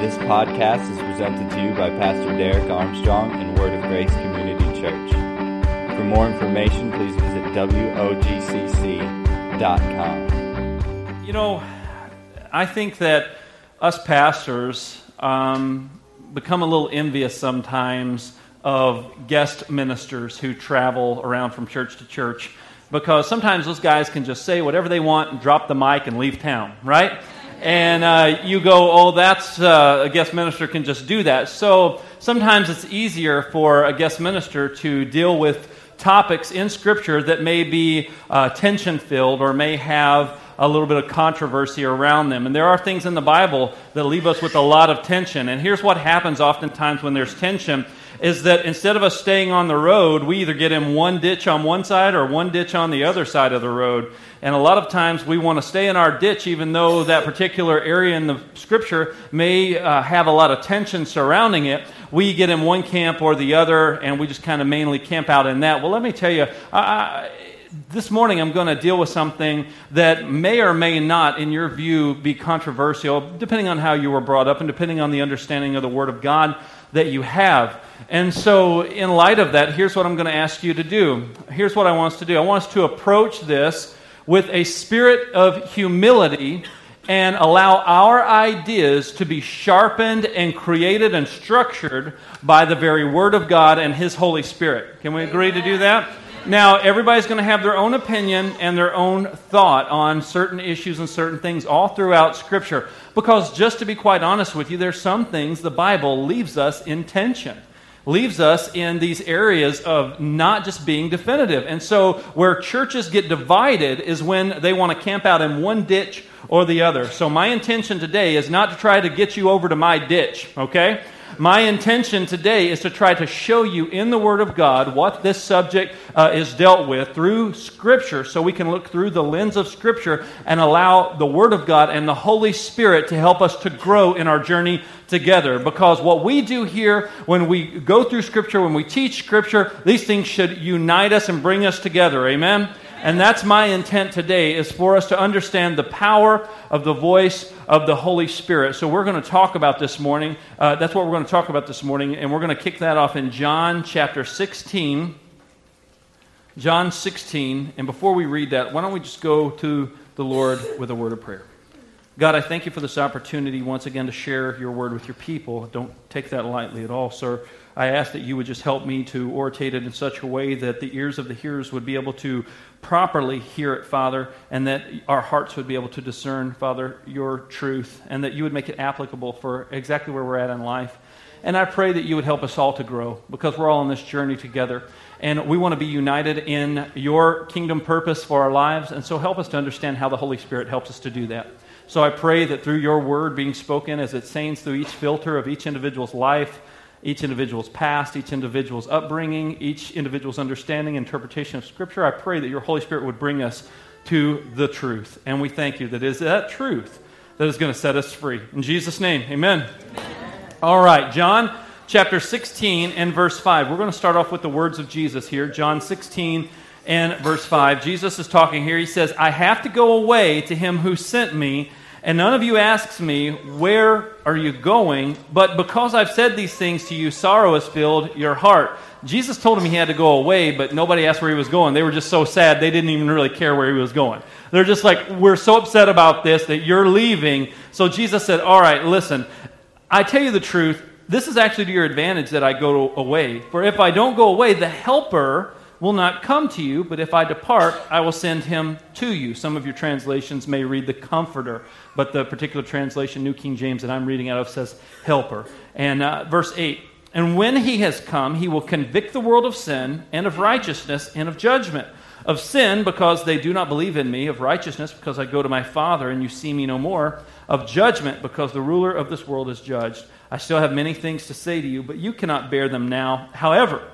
This podcast is presented to you by Pastor Derek Armstrong and Word of Grace Community Church. For more information, please visit WOGCC.com. You know, I think that us pastors um, become a little envious sometimes of guest ministers who travel around from church to church because sometimes those guys can just say whatever they want and drop the mic and leave town, right? And uh, you go, oh, that's uh, a guest minister can just do that. So sometimes it's easier for a guest minister to deal with topics in Scripture that may be uh, tension filled or may have a little bit of controversy around them. And there are things in the Bible that leave us with a lot of tension. And here's what happens oftentimes when there's tension is that instead of us staying on the road, we either get in one ditch on one side or one ditch on the other side of the road. And a lot of times we want to stay in our ditch, even though that particular area in the scripture may uh, have a lot of tension surrounding it. We get in one camp or the other, and we just kind of mainly camp out in that. Well, let me tell you, I, this morning I'm going to deal with something that may or may not, in your view, be controversial, depending on how you were brought up and depending on the understanding of the Word of God that you have. And so, in light of that, here's what I'm going to ask you to do. Here's what I want us to do I want us to approach this with a spirit of humility and allow our ideas to be sharpened and created and structured by the very Word of God and His Holy Spirit. Can we agree to do that? Now, everybody's going to have their own opinion and their own thought on certain issues and certain things all throughout Scripture. Because, just to be quite honest with you, there's some things the Bible leaves us in tension leaves us in these areas of not just being definitive. And so, where churches get divided is when they want to camp out in one ditch or the other. So, my intention today is not to try to get you over to my ditch, okay? My intention today is to try to show you in the Word of God what this subject uh, is dealt with through Scripture so we can look through the lens of Scripture and allow the Word of God and the Holy Spirit to help us to grow in our journey together. Because what we do here when we go through Scripture, when we teach Scripture, these things should unite us and bring us together. Amen? And that's my intent today is for us to understand the power of the voice of the Holy Spirit. So we're going to talk about this morning. Uh, that's what we're going to talk about this morning. And we're going to kick that off in John chapter 16. John 16. And before we read that, why don't we just go to the Lord with a word of prayer? God, I thank you for this opportunity once again to share your word with your people. Don't take that lightly at all, sir. I ask that you would just help me to orate it in such a way that the ears of the hearers would be able to properly hear it, Father, and that our hearts would be able to discern, Father, your truth, and that you would make it applicable for exactly where we're at in life. And I pray that you would help us all to grow because we're all on this journey together. And we want to be united in your kingdom purpose for our lives. And so help us to understand how the Holy Spirit helps us to do that. So I pray that through your word being spoken as it sains through each filter of each individual's life, each individual's past, each individual's upbringing, each individual's understanding, interpretation of Scripture. I pray that your Holy Spirit would bring us to the truth. And we thank you that it is that truth that is going to set us free. In Jesus' name, amen. amen. All right, John chapter 16 and verse 5. We're going to start off with the words of Jesus here. John 16 and verse 5. Jesus is talking here. He says, I have to go away to him who sent me and none of you asks me, Where are you going? But because I've said these things to you, sorrow has filled your heart. Jesus told him he had to go away, but nobody asked where he was going. They were just so sad, they didn't even really care where he was going. They're just like, We're so upset about this that you're leaving. So Jesus said, All right, listen, I tell you the truth. This is actually to your advantage that I go away. For if I don't go away, the helper will not come to you, but if I depart, I will send him to you. Some of your translations may read the Comforter, but the particular translation, New King James, that I'm reading out of says Helper. And uh, verse 8 And when he has come, he will convict the world of sin, and of righteousness, and of judgment. Of sin, because they do not believe in me. Of righteousness, because I go to my Father, and you see me no more. Of judgment, because the ruler of this world is judged. I still have many things to say to you, but you cannot bear them now. However,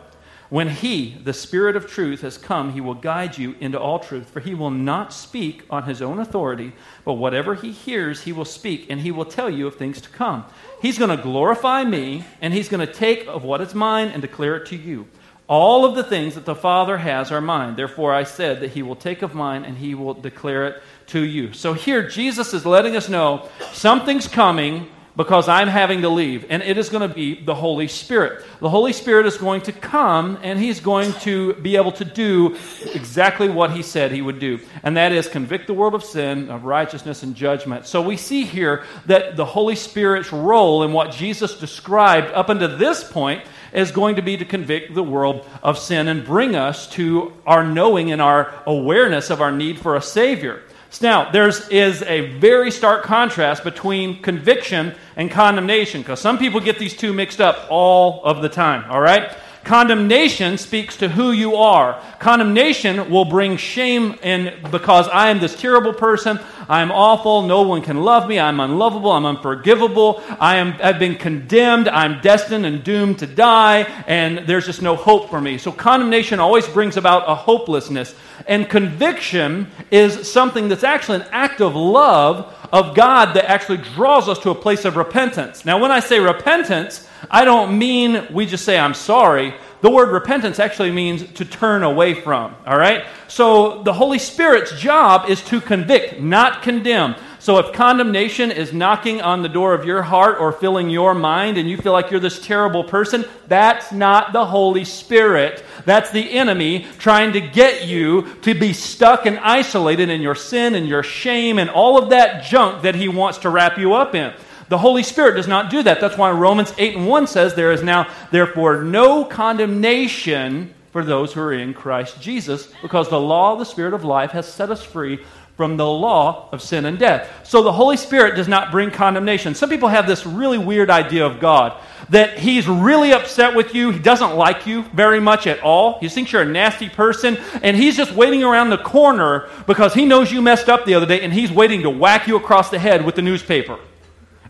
when he, the Spirit of truth, has come, he will guide you into all truth. For he will not speak on his own authority, but whatever he hears, he will speak, and he will tell you of things to come. He's going to glorify me, and he's going to take of what is mine and declare it to you. All of the things that the Father has are mine. Therefore, I said that he will take of mine and he will declare it to you. So here, Jesus is letting us know something's coming because I'm having to leave, and it is going to be the Holy Spirit. The Holy Spirit is going to come, and He's going to be able to do exactly what He said He would do, and that is convict the world of sin, of righteousness, and judgment. So we see here that the Holy Spirit's role in what Jesus described up until this point is going to be to convict the world of sin and bring us to our knowing and our awareness of our need for a Savior. Now, there is a very stark contrast between conviction and condemnation because some people get these two mixed up all of the time, all right? Condemnation speaks to who you are. Condemnation will bring shame in because I am this terrible person. I'm awful. No one can love me. I'm unlovable. I'm unforgivable. I am, I've been condemned. I'm destined and doomed to die, and there's just no hope for me. So condemnation always brings about a hopelessness. And conviction is something that's actually an act of love of God that actually draws us to a place of repentance. Now, when I say repentance, I don't mean we just say, I'm sorry. The word repentance actually means to turn away from, all right? So the Holy Spirit's job is to convict, not condemn. So if condemnation is knocking on the door of your heart or filling your mind and you feel like you're this terrible person, that's not the Holy Spirit. That's the enemy trying to get you to be stuck and isolated in your sin and your shame and all of that junk that he wants to wrap you up in. The Holy Spirit does not do that. That's why Romans 8 and 1 says there is now, therefore, no condemnation for those who are in Christ Jesus, because the law of the Spirit of life has set us free from the law of sin and death. So the Holy Spirit does not bring condemnation. Some people have this really weird idea of God that He's really upset with you. He doesn't like you very much at all. He thinks you're a nasty person, and He's just waiting around the corner because He knows you messed up the other day, and He's waiting to whack you across the head with the newspaper.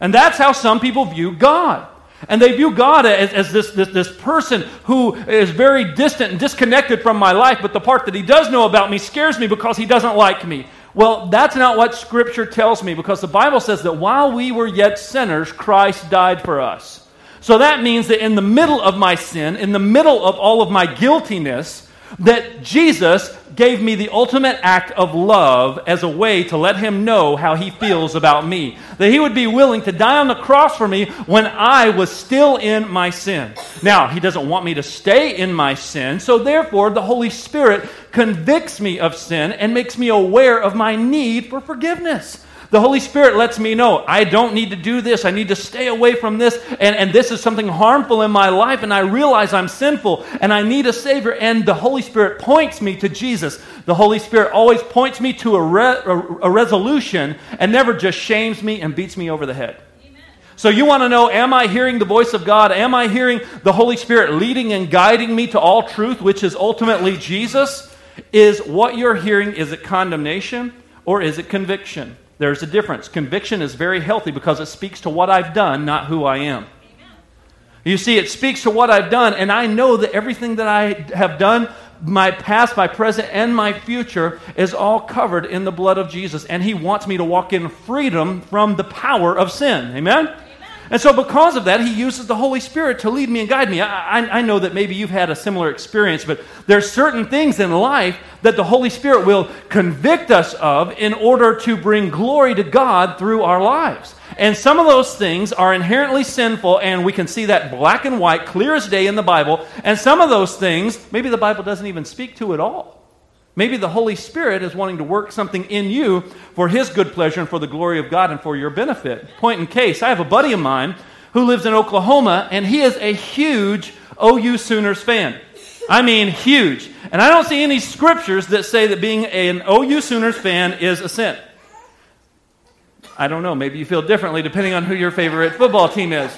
And that's how some people view God. And they view God as, as this, this, this, person who is very distant and disconnected from my life, but the part that he does know about me scares me because he doesn't like me. Well, that's not what Scripture tells me because the Bible says that while we were yet sinners, Christ died for us. So that means that in the middle of my sin, in the middle of all of my guiltiness, that Jesus gave me the ultimate act of love as a way to let him know how he feels about me. That he would be willing to die on the cross for me when I was still in my sin. Now, he doesn't want me to stay in my sin, so therefore the Holy Spirit convicts me of sin and makes me aware of my need for forgiveness. The Holy Spirit lets me know I don't need to do this. I need to stay away from this. And, and this is something harmful in my life. And I realize I'm sinful and I need a Savior. And the Holy Spirit points me to Jesus. The Holy Spirit always points me to a, re, a, a resolution and never just shames me and beats me over the head. So, you want to know, am I hearing the voice of God? Am I hearing the Holy Spirit leading and guiding me to all truth, which is ultimately Jesus? Is what you're hearing, is it condemnation or is it conviction? There's a difference. Conviction is very healthy because it speaks to what I've done, not who I am. You see, it speaks to what I've done, and I know that everything that I have done, my past, my present, and my future, is all covered in the blood of Jesus. And He wants me to walk in freedom from the power of sin. Amen? And so, because of that, he uses the Holy Spirit to lead me and guide me. I, I, I, know that maybe you've had a similar experience, but there's certain things in life that the Holy Spirit will convict us of in order to bring glory to God through our lives. And some of those things are inherently sinful, and we can see that black and white, clear as day in the Bible. And some of those things, maybe the Bible doesn't even speak to at all. Maybe the Holy Spirit is wanting to work something in you for His good pleasure and for the glory of God and for your benefit. Point in case, I have a buddy of mine who lives in Oklahoma, and he is a huge OU Sooners fan. I mean, huge. And I don't see any scriptures that say that being an OU Sooners fan is a sin. I don't know. Maybe you feel differently depending on who your favorite football team is.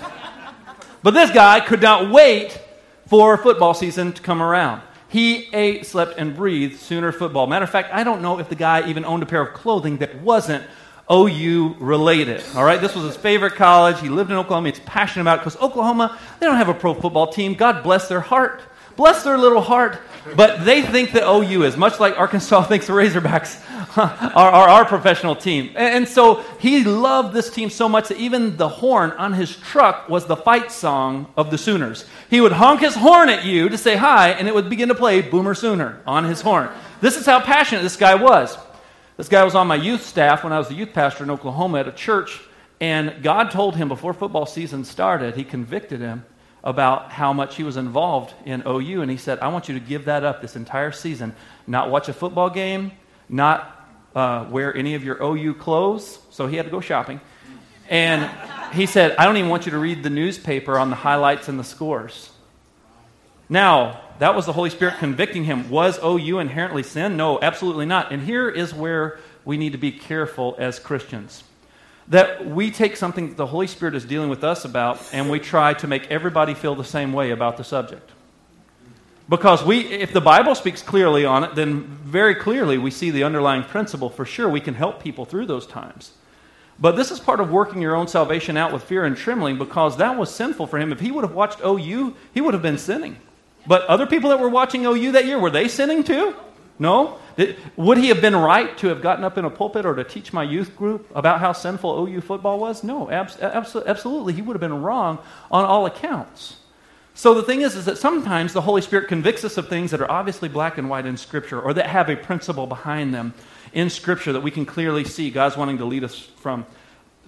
But this guy could not wait for football season to come around. He ate, slept, and breathed Sooner football. Matter of fact, I don't know if the guy even owned a pair of clothing that wasn't OU related. All right, this was his favorite college. He lived in Oklahoma. He's passionate about it because Oklahoma, they don't have a pro football team. God bless their heart. Bless their little heart. But they think that OU is, much like Arkansas thinks the Razorbacks are, are our professional team. And, so he loved this team so much that even the horn on his truck was the fight song of the Sooners. He would honk his horn at you to say hi, and it would begin to play Boomer Sooner on his horn. This is how passionate this guy was. This guy was on my youth staff when I was the youth pastor in Oklahoma at a church And God told him before football season started, He convicted him about how much he was involved in OU. And he said, I want you to give that up this entire season. Not watch a football game, not uh, wear any of your OU clothes. So he had to go shopping. And he said, I don't even want you to read the newspaper on the highlights and the scores. Now, that was the Holy Spirit convicting him. Was OU inherently sin? No, absolutely not. And here is where we need to be careful as Christians that we take something that the Holy Spirit is dealing with us about and we try to make everybody feel the same way about the subject. Because we, if the Bible speaks clearly on it, then very clearly we see the underlying principle. For sure, we can help people through those times. But this is part of working your own salvation out with fear and trembling because that was sinful for him. If he would have watched OU, he would have been sinning. But other people that were watching OU that year, were they sinning too? No? Would he have been right to have gotten up in a pulpit or to teach my youth group about how sinful OU football was? No, abs- absolutely. He would have been wrong on all accounts. So the thing is, is that sometimes the Holy Spirit convicts us of things that are obviously black and white in Scripture or that have a principle behind them in Scripture that we can clearly see God's wanting to lead us from.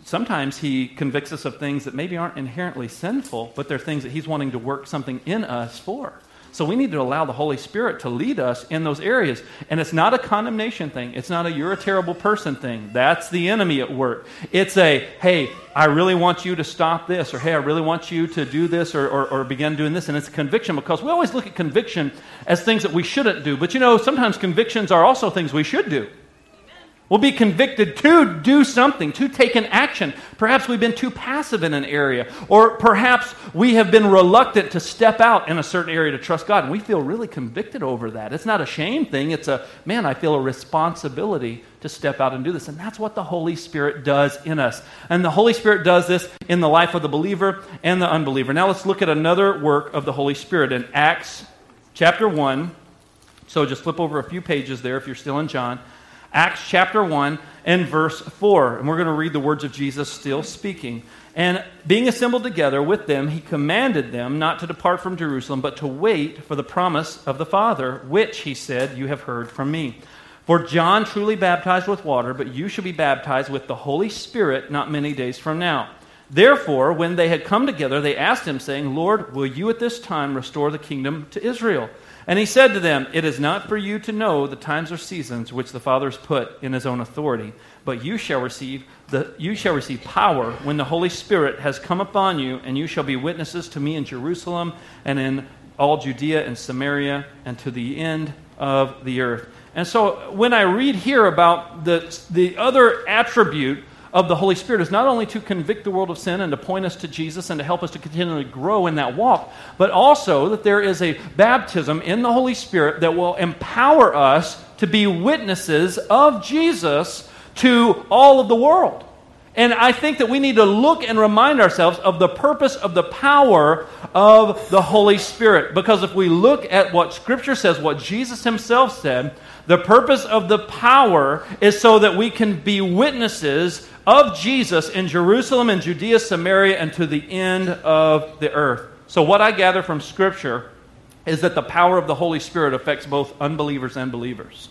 Sometimes He convicts us of things that maybe aren't inherently sinful, but they're things that He's wanting to work something in us for. So we need to allow the Holy Spirit to lead us in those areas. And it's not a condemnation thing. It's not a you're a terrible person thing. That's the enemy at work. It's a, hey, I really want you to stop this, or hey, I really want you to do this, or, or, or begin doing this. And it's conviction because we always look at conviction as things that we shouldn't do. But you know, sometimes convictions are also things we should do. We'll be convicted to do something, to take an action. Perhaps we've been too passive in an area, or perhaps we have been reluctant to step out in a certain area to trust God, and we feel really convicted over that. It's not a shame thing, it's a, man, I feel a responsibility to step out and do this. And that's what the Holy Spirit does in us. And the Holy Spirit does this in the life of the believer and the unbeliever. Now let's look at another work of the Holy Spirit in Acts chapter 1. So just flip over a few pages there if you're still in John. Acts chapter 1 and verse 4. And we're going to read the words of Jesus still speaking. And being assembled together with them, he commanded them not to depart from Jerusalem, but to wait for the promise of the Father, which, he said, you have heard from me. For John truly baptized with water, but you shall be baptized with the Holy Spirit not many days from now. Therefore, when they had come together, they asked him, saying, Lord, will you at this time restore the kingdom to Israel? And he said to them, It is not for you to know the times or seasons which the Father has put in his own authority, but you shall receive the, you shall receive power when the Holy Spirit has come upon you, and you shall be witnesses to me in Jerusalem and in all Judea and Samaria and to the end of the earth. And so when I read here about the, the other attribute of the Holy Spirit is not only to convict the world of sin and to point us to Jesus and to help us to continually grow in that walk, but also that there is a baptism in the Holy Spirit that will empower us to be witnesses of Jesus to all of the world. And I think that we need to look and remind ourselves of the purpose of the power of the Holy Spirit. Because if we look at what Scripture says, what Jesus Himself said, the purpose of the power is so that we can be witnesses of Jesus in Jerusalem and Judea, Samaria, and to the end of the earth. So, what I gather from Scripture is that the power of the Holy Spirit affects both unbelievers and believers.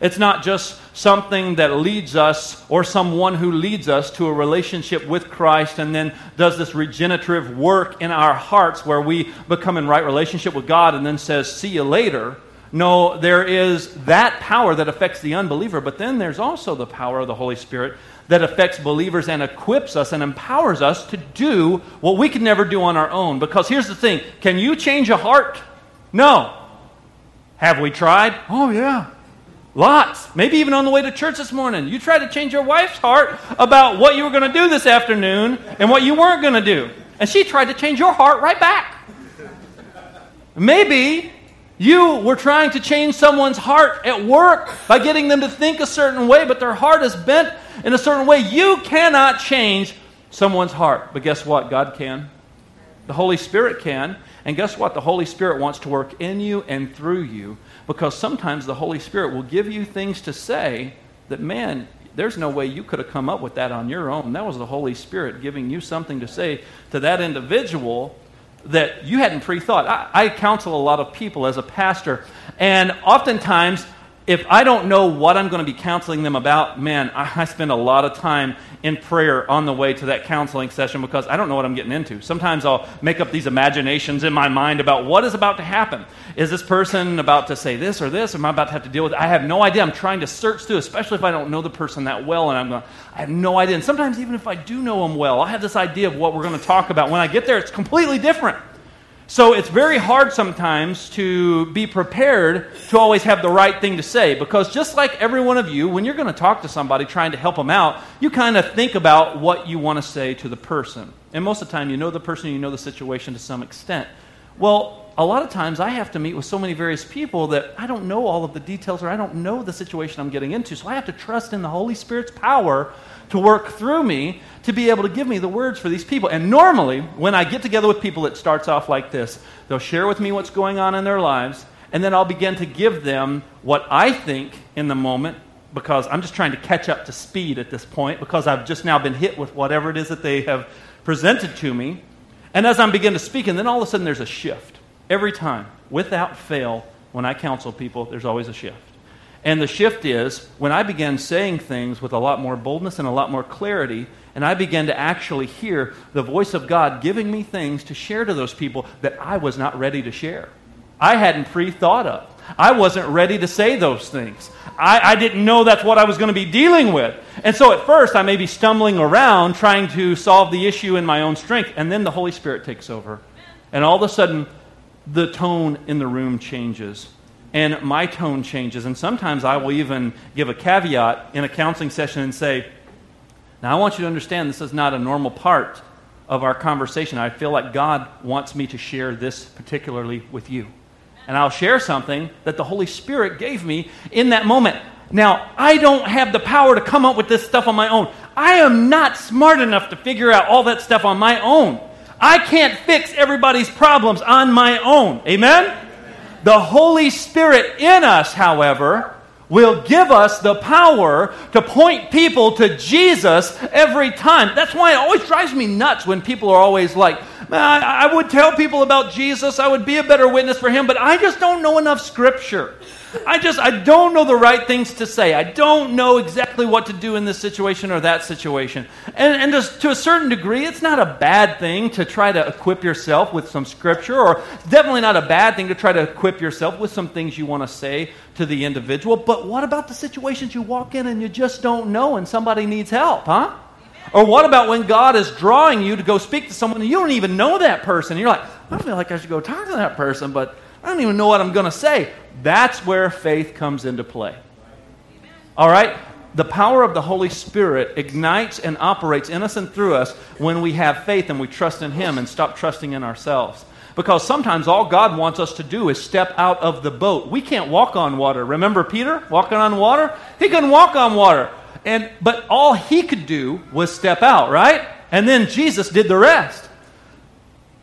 It's not just something that leads us or someone who leads us to a relationship with Christ and then does this regenerative work in our hearts where we become in right relationship with God and then says, See you later. No, there is that power that affects the unbeliever, but then there's also the power of the Holy Spirit that affects believers and equips us and empowers us to do what we could never do on our own. Because here's the thing can you change a heart? No. Have we tried? Oh, yeah. Lots. Maybe even on the way to church this morning. You tried to change your wife's heart about what you were going to do this afternoon and what you weren't going to do. And she tried to change your heart right back. Maybe you were trying to change someone's heart at work by getting them to think a certain way, but their heart is bent in a certain way. You cannot change someone's heart. But guess what? God can. The Holy Spirit can. And guess what? The Holy Spirit wants to work in you and through you because sometimes the Holy Spirit will give you things to say that, man, there's no way you could have come up with that on your own. That was the Holy Spirit giving you something to say to that individual that you hadn't pre thought. I, I counsel a lot of people as a pastor, and oftentimes if I don't know what I'm going to be counseling them about, man, I, I, spend a lot of time in prayer on the way to that counseling session because I don't know what I'm getting into. Sometimes I'll make up these imaginations in my mind about what is about to happen. Is this person about to say this or this? Am I about to have to deal with it? I have no idea. I'm trying to search through, especially if I don't know the person that well, and I'm going, I have no idea. And sometimes even if I do know them well, I have this idea of what we're going to talk about. When I get there, it's completely different. So it's very hard sometimes to be prepared to always have the right thing to say because just like every one of you, when you're going to talk to somebody trying to help them out, you kind of think about what you want to say to the person. And most of the time, you know the person, you know the situation to some extent. Well, a lot of times I have to meet with so many various people that I don't know all of the details or I don't know the situation I'm getting into. So I have to trust in the Holy Spirit's power to work through me to be able to give me the words for these people. And normally, when I get together with people, it starts off like this they'll share with me what's going on in their lives, and then I'll begin to give them what I think in the moment because I'm just trying to catch up to speed at this point because I've just now been hit with whatever it is that they have presented to me. And as I'm beginning to speak, and then all of a sudden there's a shift. Every time, without fail, when I counsel people, there's always a shift. And the shift is when I began saying things with a lot more boldness and a lot more clarity, and I began to actually hear the voice of God giving me things to share to those people that I was not ready to share. I hadn't pre thought of. I wasn't ready to say those things. I, I, didn't know that's what I was going to be dealing with. And so at first, I may be stumbling around trying to solve the issue in my own strength, and then the Holy Spirit takes over. And all of a sudden, the tone in the room changes and my tone changes. And sometimes I will even give a caveat in a counseling session and say, Now, I want you to understand this is not a normal part of our conversation. I feel like God wants me to share this particularly with you. And I'll share something that the Holy Spirit gave me in that moment. Now, I don't have the power to come up with this stuff on my own. I am not smart enough to figure out all that stuff on my own. I can't fix everybody's problems on my own. Amen? The Holy Spirit in us, however, will give us the power to point people to Jesus every time. That's why it always drives me nuts when people are always like, Man, I would tell people about Jesus, I would be a better witness for him, but I just don't know enough scripture. I just, I don't know the right things to say. I don't know exactly what to do in this situation or that situation. And, and just, to a certain degree, it's not a bad thing to try to equip yourself with some scripture, or definitely not a bad thing to try to equip yourself with some things you want to say to the individual. But what about the situations you walk in and you just don't know and somebody needs help, huh? Or what about when God is drawing you to go speak to someone and you don't even know that person? You're like, I feel like I should go talk to that person, but I don't even know what I'm going to say. That's where faith comes into play. All right? The power of the Holy Spirit ignites and operates in us and through us when we have faith and we trust in Him and stop trusting in ourselves. Because sometimes all God wants us to do is step out of the boat. We can't walk on water. Remember Peter walking on water? He couldn't walk on water. And but all he could do was step out, right? And then Jesus did the rest.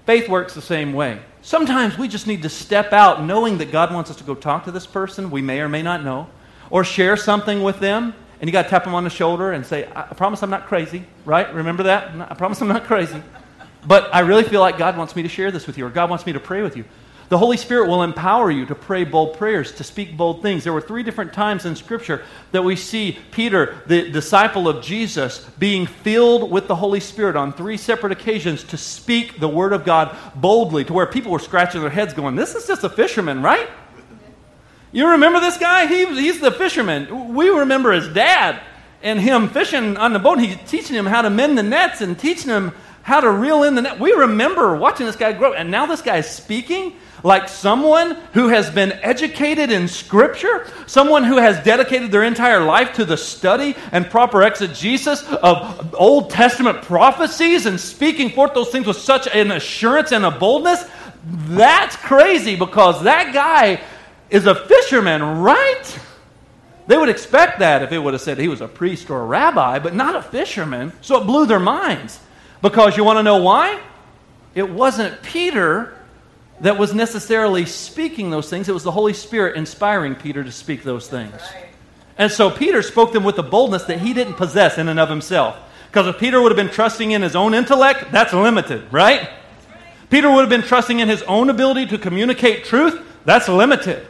Faith works the same way. Sometimes we just need to step out knowing that God wants us to go talk to this person we may or may not know, or share something with them, and you got to tap them on the shoulder and say, I promise I'm not crazy, right? Remember that? I promise I'm not crazy. But I really feel like God wants me to share this with you, or God wants me to pray with you. The Holy Spirit will empower you to pray bold prayers, to speak bold things. There were three different times in Scripture that we see Peter, the disciple of Jesus, being filled with the Holy Spirit on three separate occasions to speak the Word of God boldly, to where people were scratching their heads going, This is just a fisherman, right? You remember this guy? He, he's the fisherman. We remember his dad and him fishing on the boat. He's teaching him how to mend the nets and teaching him how to reel in the net. We remember watching this guy grow. And now this guy is speaking like someone who has been educated in Scripture, someone who has dedicated their entire life to the study and proper exegesis of Old Testament prophecies and speaking forth those things with such an assurance and a boldness. That's crazy because that guy is a fisherman, right? They would expect that if it would have said he was a priest or a rabbi, but not a fisherman. So it blew their minds. Because you want to know why? It wasn't Peter that was necessarily speaking those things. It was the Holy Spirit inspiring Peter to speak those things. And so Peter spoke them with a boldness that he didn't possess in and of himself. Because if Peter would have been trusting in his own intellect, that's limited, right? Peter would have been trusting in his own ability to communicate truth, that's limited.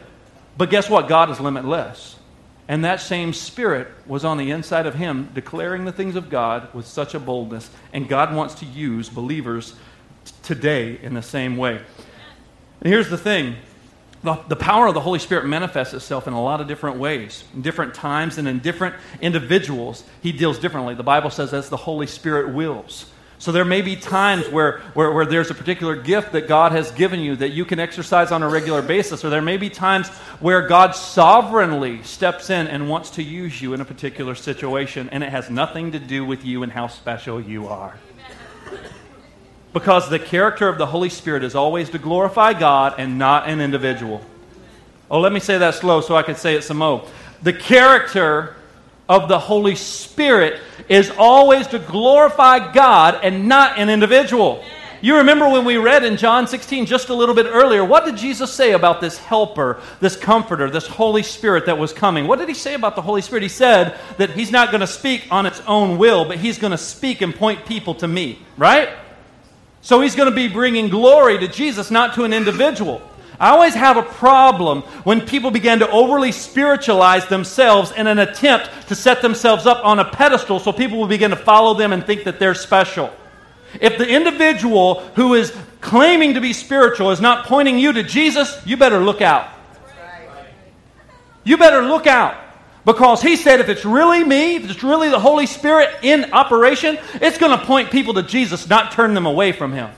But guess what? God is limitless. And that same Spirit was on the inside of him, declaring the things of God with such a boldness. And God wants to use believers t- today in the same way. And here's the thing the, the power of the Holy Spirit manifests itself in a lot of different ways, in different times, and in different individuals. He deals differently. The Bible says as the Holy Spirit wills. So there may be times where, where, where, there's a particular gift that God has given you that you can exercise on a regular basis, or there may be times where God sovereignly steps in and wants to use you in a particular situation, and it has nothing to do with you and how special you are. Because the character of the Holy Spirit is always to glorify God and not an individual. Oh, let me say that slow so I can say it some more. The character of the Holy Spirit is always to glorify God and not an individual. You remember when we read in John 16 just a little bit earlier, what did Jesus say about this helper, this comforter, this Holy Spirit that was coming? What did he say about the Holy Spirit? He said that he's not going to speak on its own will, but he's going to speak and point people to me, right? So he's going to be bringing glory to Jesus, not to an individual. I always have a problem when people begin to overly spiritualize themselves in an attempt to set themselves up on a pedestal so people will begin to follow them and think that they're special. If the individual who is claiming to be spiritual is not pointing you to Jesus, you better look out. You better look out. Because he said if it's really me, if it's really the Holy Spirit in operation, it's going to point people to Jesus, not turn them away from him.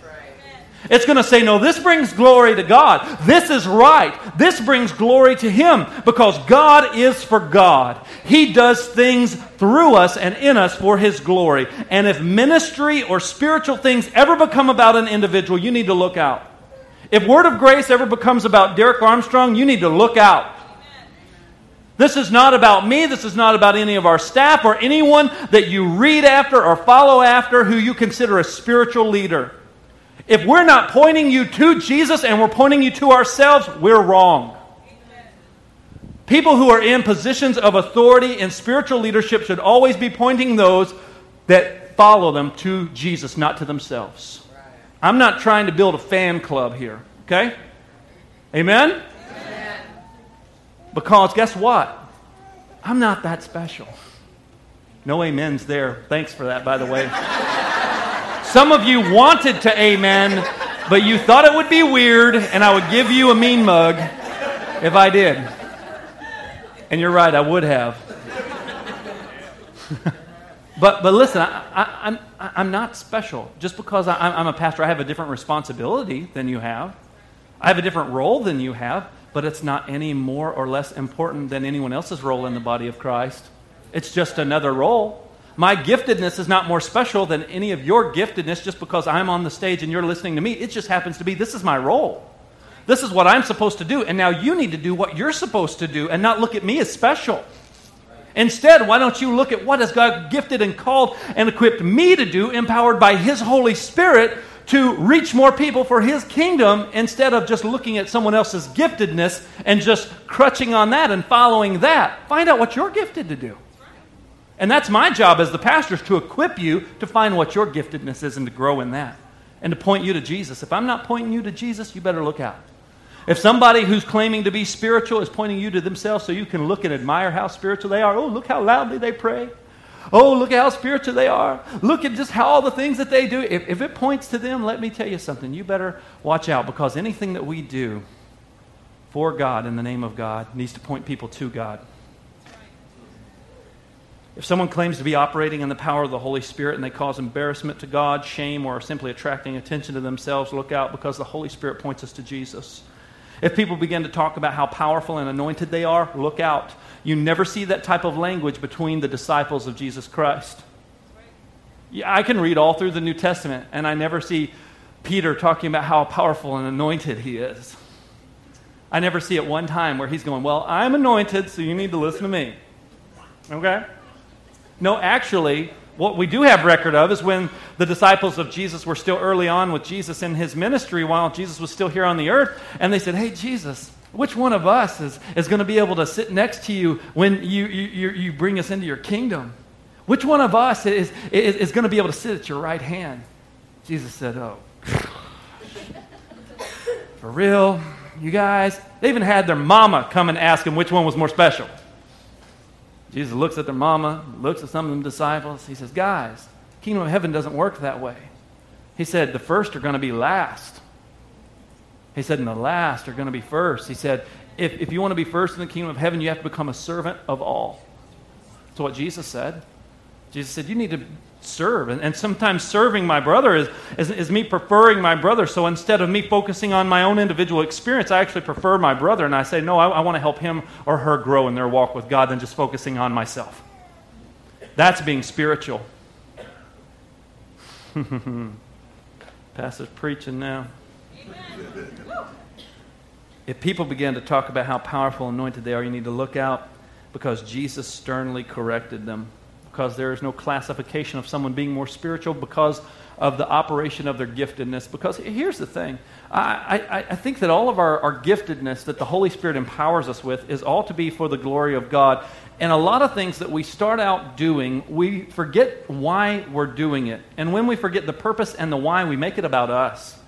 It's going to say, no, this brings glory to God. This is right. This brings glory to Him because God is for God. He does things through us and in us for His glory. And if ministry or spiritual things ever become about an individual, you need to look out. If Word of Grace ever becomes about Derek Armstrong, you need to look out. This is not about me. This is not about any of our staff or anyone that you read after or follow after who you consider a spiritual leader. If we're not pointing you to Jesus and we're pointing you to ourselves, we're wrong. People who are in positions of authority and spiritual leadership should always be pointing those that follow them to Jesus, not to themselves. I'm not trying to build a fan club here, okay? Amen? Because guess what? I'm not that special. No amens there. Thanks for that, by the way. Some of you wanted to amen, but you thought it would be weird and I would give you a mean mug if I did. And you're right, I would have. but, but listen, I, am I'm, I'm not special. Just because I, I'm a pastor, I have a different responsibility than you have. I have a different role than you have, but it's not any more or less important than anyone else's role in the body of Christ. It's just another role. My giftedness is not more special than any of your giftedness just because I'm on the stage and you're listening to me. It just happens to be this is my role. This is what I'm supposed to do. And now you need to do what you're supposed to do and not look at me as special. Instead, why don't you look at what has God gifted and called and equipped me to do, empowered by His Holy Spirit to reach more people for His kingdom instead of just looking at someone else's giftedness and just crutching on that and following that? Find out what you're gifted to do. And that's my job as the pastor is to equip you to find what your giftedness is and to grow in that and to point you to Jesus. If I'm not pointing you to Jesus, you better look out. If somebody who's claiming to be spiritual is pointing you to themselves so you can look and admire how spiritual they are, oh, look how loudly they pray. Oh, look at how spiritual they are. Look at just how all the things that they do. If, if it points to them, let me tell you something. You better watch out because anything that we do for God in the name of God needs to point people to God. If someone claims to be operating in the power of the Holy Spirit and they cause embarrassment to God, shame, or are simply attracting attention to themselves, look out because the Holy Spirit points us to Jesus. If people begin to talk about how powerful and anointed they are, look out. You never see that type of language between the disciples of Jesus Christ. Yeah, I can read all through the New Testament, and I never see Peter talking about how powerful and anointed he is. I never see it one time where he's going, Well, I'm anointed, so you need to listen to me. Okay? No, actually, what we do have record of is when the disciples of Jesus were still early on with Jesus in his ministry while Jesus was still here on the earth, and they said, Hey, Jesus, which one of us is, is going to be able to sit next to you when you, you, you bring us into your kingdom? Which one of us is, is, is going to be able to sit at your right hand? Jesus said, Oh, for real, you guys? They even had their mama come and ask him which one was more special. Jesus looks at their mama, looks at some of them disciples. He says, Guys, kingdom of heaven doesn't work that way. He said, The first are going to be last. He said, And the last are going to be first. He said, if, if you want to be first in the kingdom of heaven, you have to become a servant of all. That's what Jesus said. Jesus said, You need to serve. And, and sometimes serving my brother is, is, is, me preferring my brother. So instead of me focusing on my own individual experience, I actually prefer my brother. And I say, No, I, I want to help him or her grow in their walk with God than just focusing on myself. That's being spiritual. Pastor's preaching now. If people begin to talk about how powerful anointed they are, you need to look out because Jesus sternly corrected them. Because there is no classification of someone being more spiritual because of the operation of their giftedness. Because here's the thing I, I, I think that all of our, our giftedness that the Holy Spirit empowers us with is all to be for the glory of God. And a lot of things that we start out doing, we forget why we're doing it. And when we forget the purpose and the why, we make it about us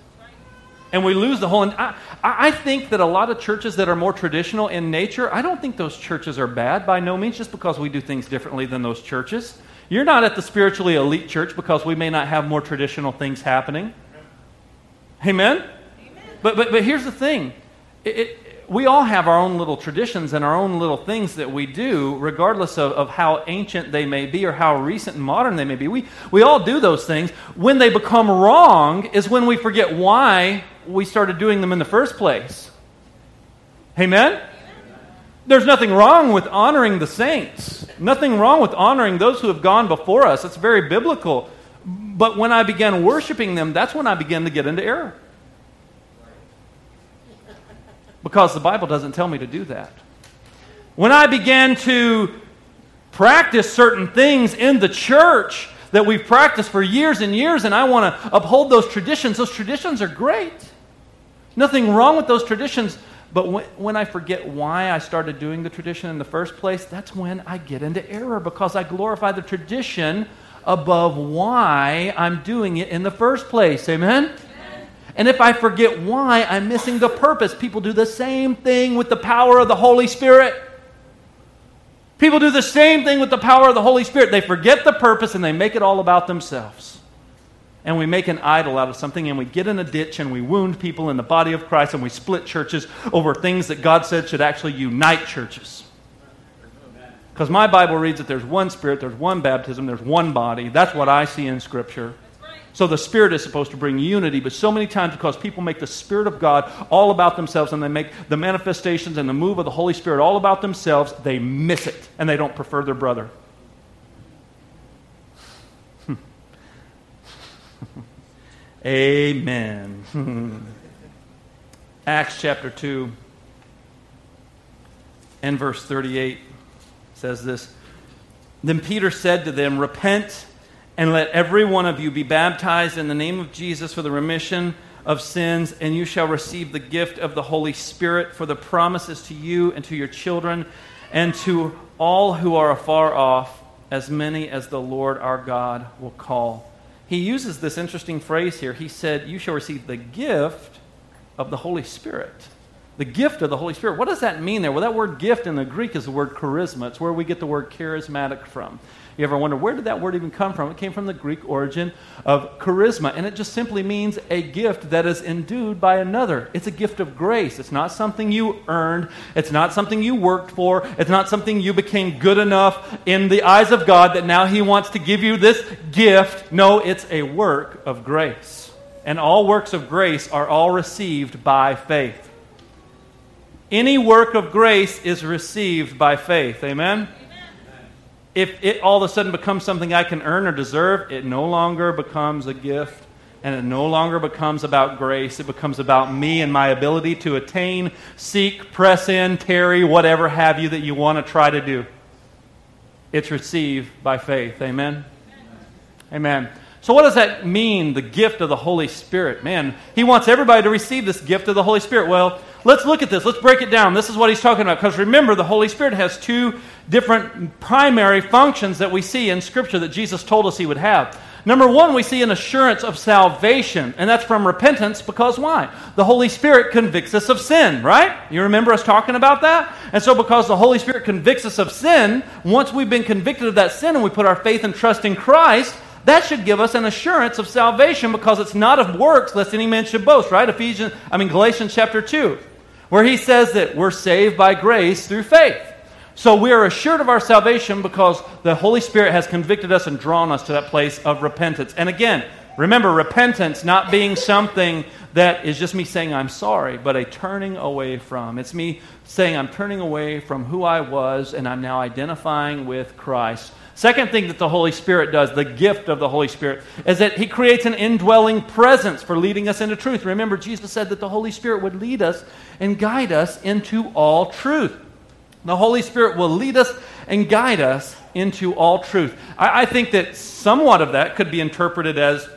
and we lose the whole. And I, I think that a lot of churches that are more traditional in nature, I don't think those churches are bad by no means, just because we do things differently than those churches. You're not at the spiritually elite church because we may not have more traditional things happening. Amen? Amen. But, but, but here's the thing it, it, we all have our own little traditions and our own little things that we do, regardless of, of how ancient they may be or how recent and modern they may be. We, we all do those things. When they become wrong is when we forget why we started doing them in the first place. Amen? There's nothing wrong with honoring the saints, nothing wrong with honoring those who have gone before us. It's very biblical. But when I began worshiping them, that's when I began to get into error. Because the Bible doesn't tell me to do that. When I began to practice certain things in the church that we've practiced for years and years, and I want to uphold those traditions, those traditions are great. Nothing wrong with those traditions, but when, when, I forget why I started doing the tradition in the first place, that's when I get into error because I glorify the tradition above why I'm doing it in the first place. Amen? Amen? And if I forget why, I'm missing the purpose. People do the same thing with the power of the Holy Spirit. People do the same thing with the power of the Holy Spirit. They forget the purpose and they make it all about themselves and we make an idol out of something and we get in a ditch and we wound people in the body of Christ and we split churches over things that God said should actually unite churches. Because my Bible reads that there's one Spirit, there's one baptism, there's one body. That's what I see in Scripture. So the Spirit is supposed to bring unity, but so many times because people make the Spirit of God all about themselves and they make the manifestations and the move of the Holy Spirit all about themselves, they miss it and they don't prefer their brother. Amen. Acts chapter 2 and verse 38 says this Then Peter said to them, Repent and let every one of you be baptized in the name of Jesus for the remission of sins, and you shall receive the gift of the Holy Spirit, for the promises to you and to your children and to all who are afar off, as many as the Lord our God will call he uses this interesting phrase here. He said, You shall receive the gift of the Holy Spirit. The gift of the Holy Spirit. What does that mean there? Well, that word gift in the Greek is the word charisma. It's where we get the word charismatic from. You ever wonder where did that word even come from? It came from the Greek origin of charisma, and it just simply means a gift that is endued by another. It's a gift of grace. It's not something you earned, it's not something you worked for, it's not something you became good enough in the eyes of God that now He wants to give you this gift. No, it's a work of grace. And all works of grace are all received by faith. Any work of grace is received by faith. Amen? if it all of a sudden becomes something I can earn or deserve, it no longer becomes a gift and it no longer becomes about grace. It becomes about me and my ability to attain, seek, press in, tarry, whatever have you that you want to try to do. It's received by faith. Amen? Amen. So, what does that mean, the gift of the Holy Spirit? Man, he wants everybody to receive this gift of the Holy Spirit. Well, let's look at this. Let's break it down. This is what he's talking about. Because remember, the Holy Spirit has two different primary functions that we see in Scripture that Jesus told us he would have. Number one, we see an assurance of salvation, and that's from repentance because why? The Holy Spirit convicts us of sin, right? You remember us talking about that? And so, because the Holy Spirit convicts us of sin, once we've been convicted of that sin and we put our faith and trust in Christ, that should give us an assurance of salvation because it's not of works, lest any man should boast, right? Ephesians, I mean, Galatians chapter 2, where he says that we're saved by grace through faith. So we are assured of our salvation because the Holy Spirit has convicted us and drawn us to that place of repentance. And again, remember, repentance not being something that is just me saying I'm sorry, but a turning away from. It's me saying I'm turning away from who I was and I'm now identifying with Christ. Second thing that the Holy Spirit does, the gift of the Holy Spirit, is that He creates an indwelling presence for leading us into truth. Remember, Jesus said that the Holy Spirit would lead us and guide us into all truth. The Holy Spirit will lead us and guide us into all truth. I, I, think that somewhat of that could be interpreted as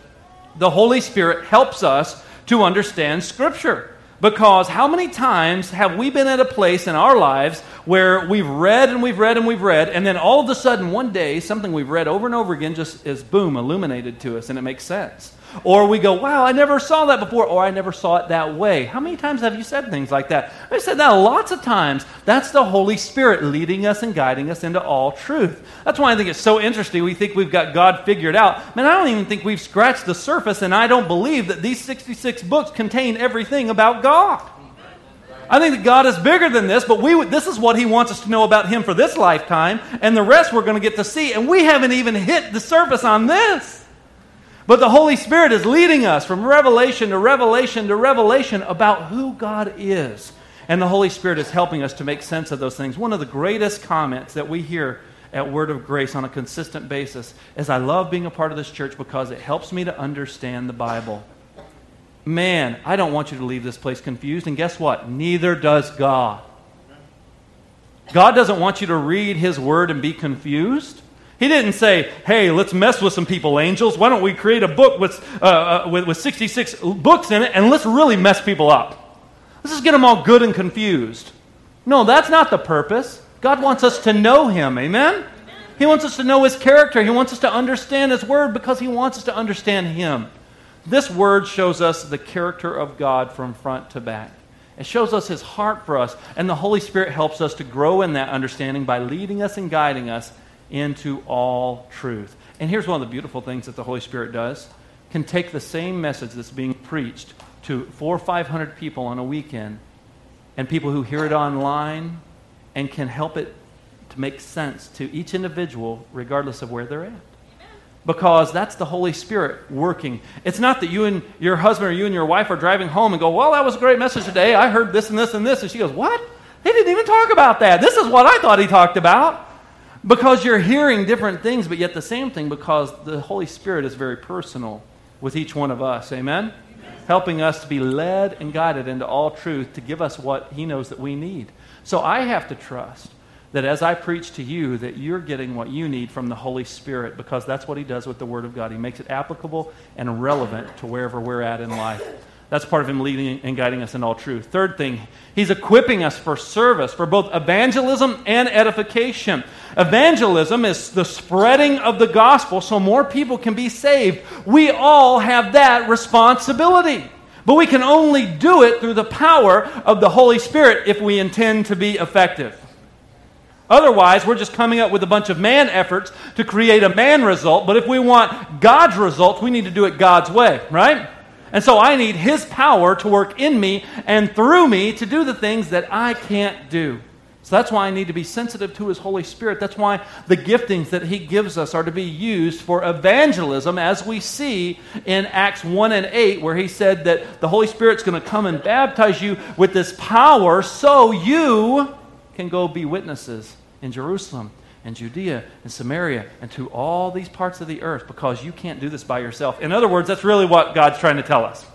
the Holy Spirit helps us to understand Scripture. Because how many times have we been at a place in our lives where we've read and we've read and we've read, and then all of a sudden one day something we've read over and over again just is boom, illuminated to us and it makes sense? Or we go, wow, I never saw that before, or I never saw it that way. How many times have you said things like that? I've said that lots of times. That's the Holy Spirit leading us and guiding us into all truth. That's why I think it's so interesting. We think we've got God figured out. Man, I don't even think we've scratched the surface, and I don't believe that these 66 books contain everything about God. I think that God is bigger than this, but we, this is what He wants us to know about Him for this lifetime, and the rest we're going to get to see, and we haven't even hit the surface on this. But the Holy Spirit is leading us from revelation to revelation to revelation about who God is. And the Holy Spirit is helping us to make sense of those things. One of the greatest comments that we hear at Word of Grace on a consistent basis is I love being a part of this church because it helps me to understand the Bible. Man, I don't want you to leave this place confused. And guess what? Neither does God. God doesn't want you to read His Word and be confused. He didn't say, hey, let's mess with some people, angels. Why don't we create a book with, uh, uh, with, with 66 books in it and let's really mess people up? Let's just get them all good and confused. No, that's not the purpose. God wants us to know Him. Amen? He wants us to know His character. He wants us to understand His Word because He wants us to understand Him. This Word shows us the character of God from front to back. It shows us His heart for us, and the Holy Spirit helps us to grow in that understanding by leading us and guiding us into all truth. And here's one of the beautiful things that the Holy Spirit does can take the same message that's being preached to four or five hundred people on a weekend and people who hear it online and can help it to make sense to each individual regardless of where they're at because that's the Holy Spirit working. It's not that you and your husband or you and your wife are driving home and go, Well, that was a great message today. I heard this and this and this. And she goes, What? He didn't even talk about that. This is what I thought he talked about. Because you're hearing different things, but yet the same thing because the Holy Spirit is very personal with each one of us. Amen? Helping us to be led and guided into all truth to give us what He knows that we need. So I have to trust that as I preach to you, that you're getting what you need from the Holy Spirit because that's what He does with the Word of God. He makes it applicable and relevant to wherever we're at in life. That's part of him leading and guiding us in all truth. Third thing, he's equipping us for service, for both evangelism and edification. Evangelism is the spreading of the gospel so more people can be saved. We all have that responsibility. But we can only do it through the power of the Holy Spirit if we intend to be effective. Otherwise, we're just coming up with a bunch of man efforts to create a man result. But if we want God's results, we need to do it God's way, right? And so I need His power to work in me and through me to do the things that I can't do. So that's why I need to be sensitive to His Holy Spirit. That's why the giftings that He gives us are to be used for evangelism, as we see in Acts 1 and 8, where He said that the Holy Spirit's going to come and baptize you with this power so you can go be witnesses in Jerusalem and Judea and Samaria and to all these parts of the earth because you can't do this by yourself. In other words, that's really what God's trying to tell us.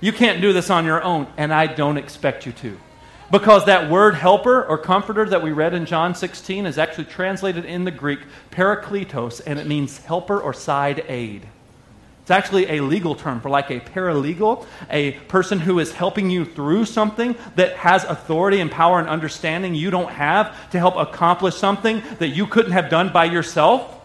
You can't do this on your own, and I don't expect you to. Because that word helper or comforter that we read in John 16 is actually translated in the Greek parakletos, and it means helper or side aid. It's actually a legal term for like a paralegal, a person who is helping you through something that has authority and power and understanding you don't have to help accomplish something that you couldn't have done by yourself.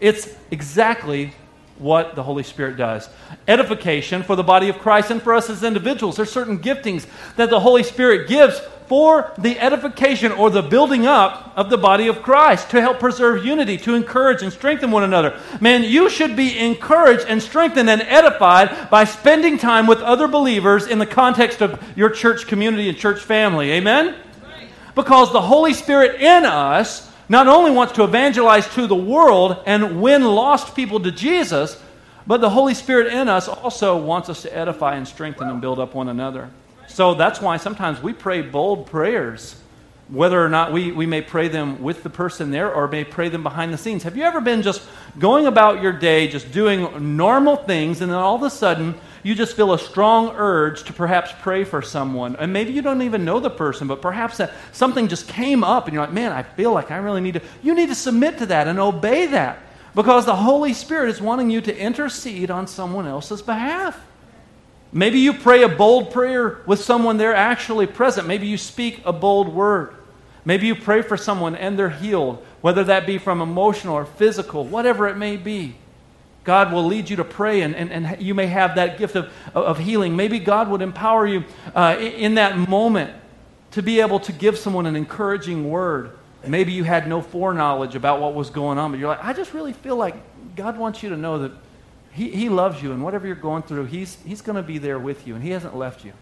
It's exactly what the Holy Spirit does. Edification for the body of Christ and for us as individuals. There's certain giftings that the Holy Spirit gives for the edification or the building up of the body of Christ to help preserve unity, to encourage and strengthen one another. Man, you should be encouraged and strengthened and edified by spending time with other believers in the context of your church community and church family. Amen? Because the Holy Spirit in us not only wants to evangelize to the world and win lost people to Jesus, but the Holy Spirit in us also wants us to edify and strengthen and build up one another. So that's why sometimes we pray bold prayers, whether or not we, we may pray them with the person there or may pray them behind the scenes. Have you ever been just going about your day, just doing normal things, and then all of a sudden you just feel a strong urge to perhaps pray for someone? And maybe you don't even know the person, but perhaps that something just came up and you're like, man, I feel like I really need to. You need to submit to that and obey that because the Holy Spirit is wanting you to intercede on someone else's behalf. Maybe you pray a bold prayer with someone there actually present. Maybe you speak a bold word. Maybe you pray for someone and they're healed, whether that be from emotional or physical, whatever it may be. God will lead you to pray, and, and, and you may have that gift of, of healing. Maybe God would empower you uh, in that moment to be able to give someone an encouraging word. Maybe you had no foreknowledge about what was going on, but you're like, I just really feel like God wants you to know that he, he loves you, and whatever you're going through, He's, he's going to be there with you, and He hasn't left you.